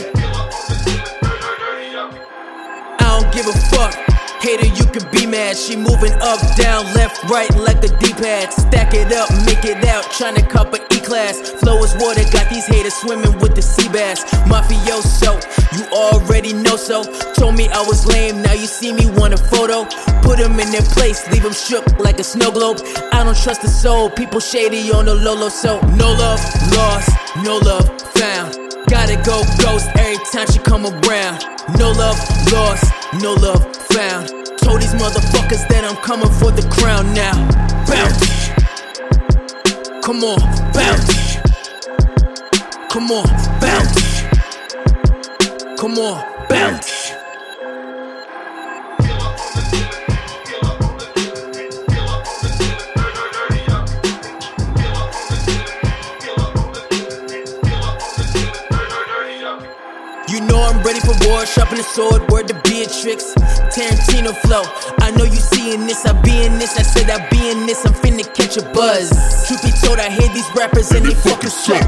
I don't give a fuck. Hater, you can be mad. She moving up, down, left, right like a D-pad. Stack it up, make it out, tryna cop an E-class. Flow is water, got these haters swimming with the sea bass. Mafioso, you already know so. Told me I was lame, now you see me want a photo. Put them in their place, leave them shook like a snow globe. I don't trust a soul, people shady on the low low, so no love lost, no love found. Gotta go ghost every time she come around. No love lost, no love found. Told these motherfuckers that I'm coming for the crown now. Bounce. Come on, bounce. Come on, bounce. Come on, bounce. You know I'm ready for war, sharpen the sword, word to Beatrix. Tarantino flow. I know you seeing this, I be in this. I said I be in this, I'm finna catch a buzz. Truth be told, I hate these rappers and they fucking suck.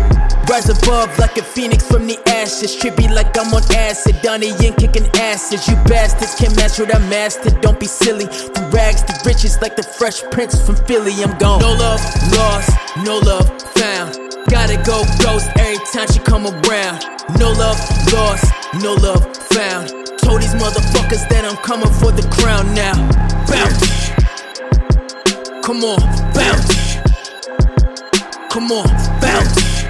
Rise above like a phoenix from the ashes. Trippy like I'm on acid. Donnie Yen kicking asses. You bastards can't match what I mastered. Don't be silly. From rags to riches like the fresh prince from Philly. I'm gone. No love lost, no love found. Gotta go ghost every time she come around. No love lost, no love found. Told these motherfuckers that I'm coming for the crown now. Bounce. Come on, bounce. Come on, bounce.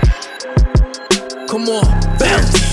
Come on, bounce.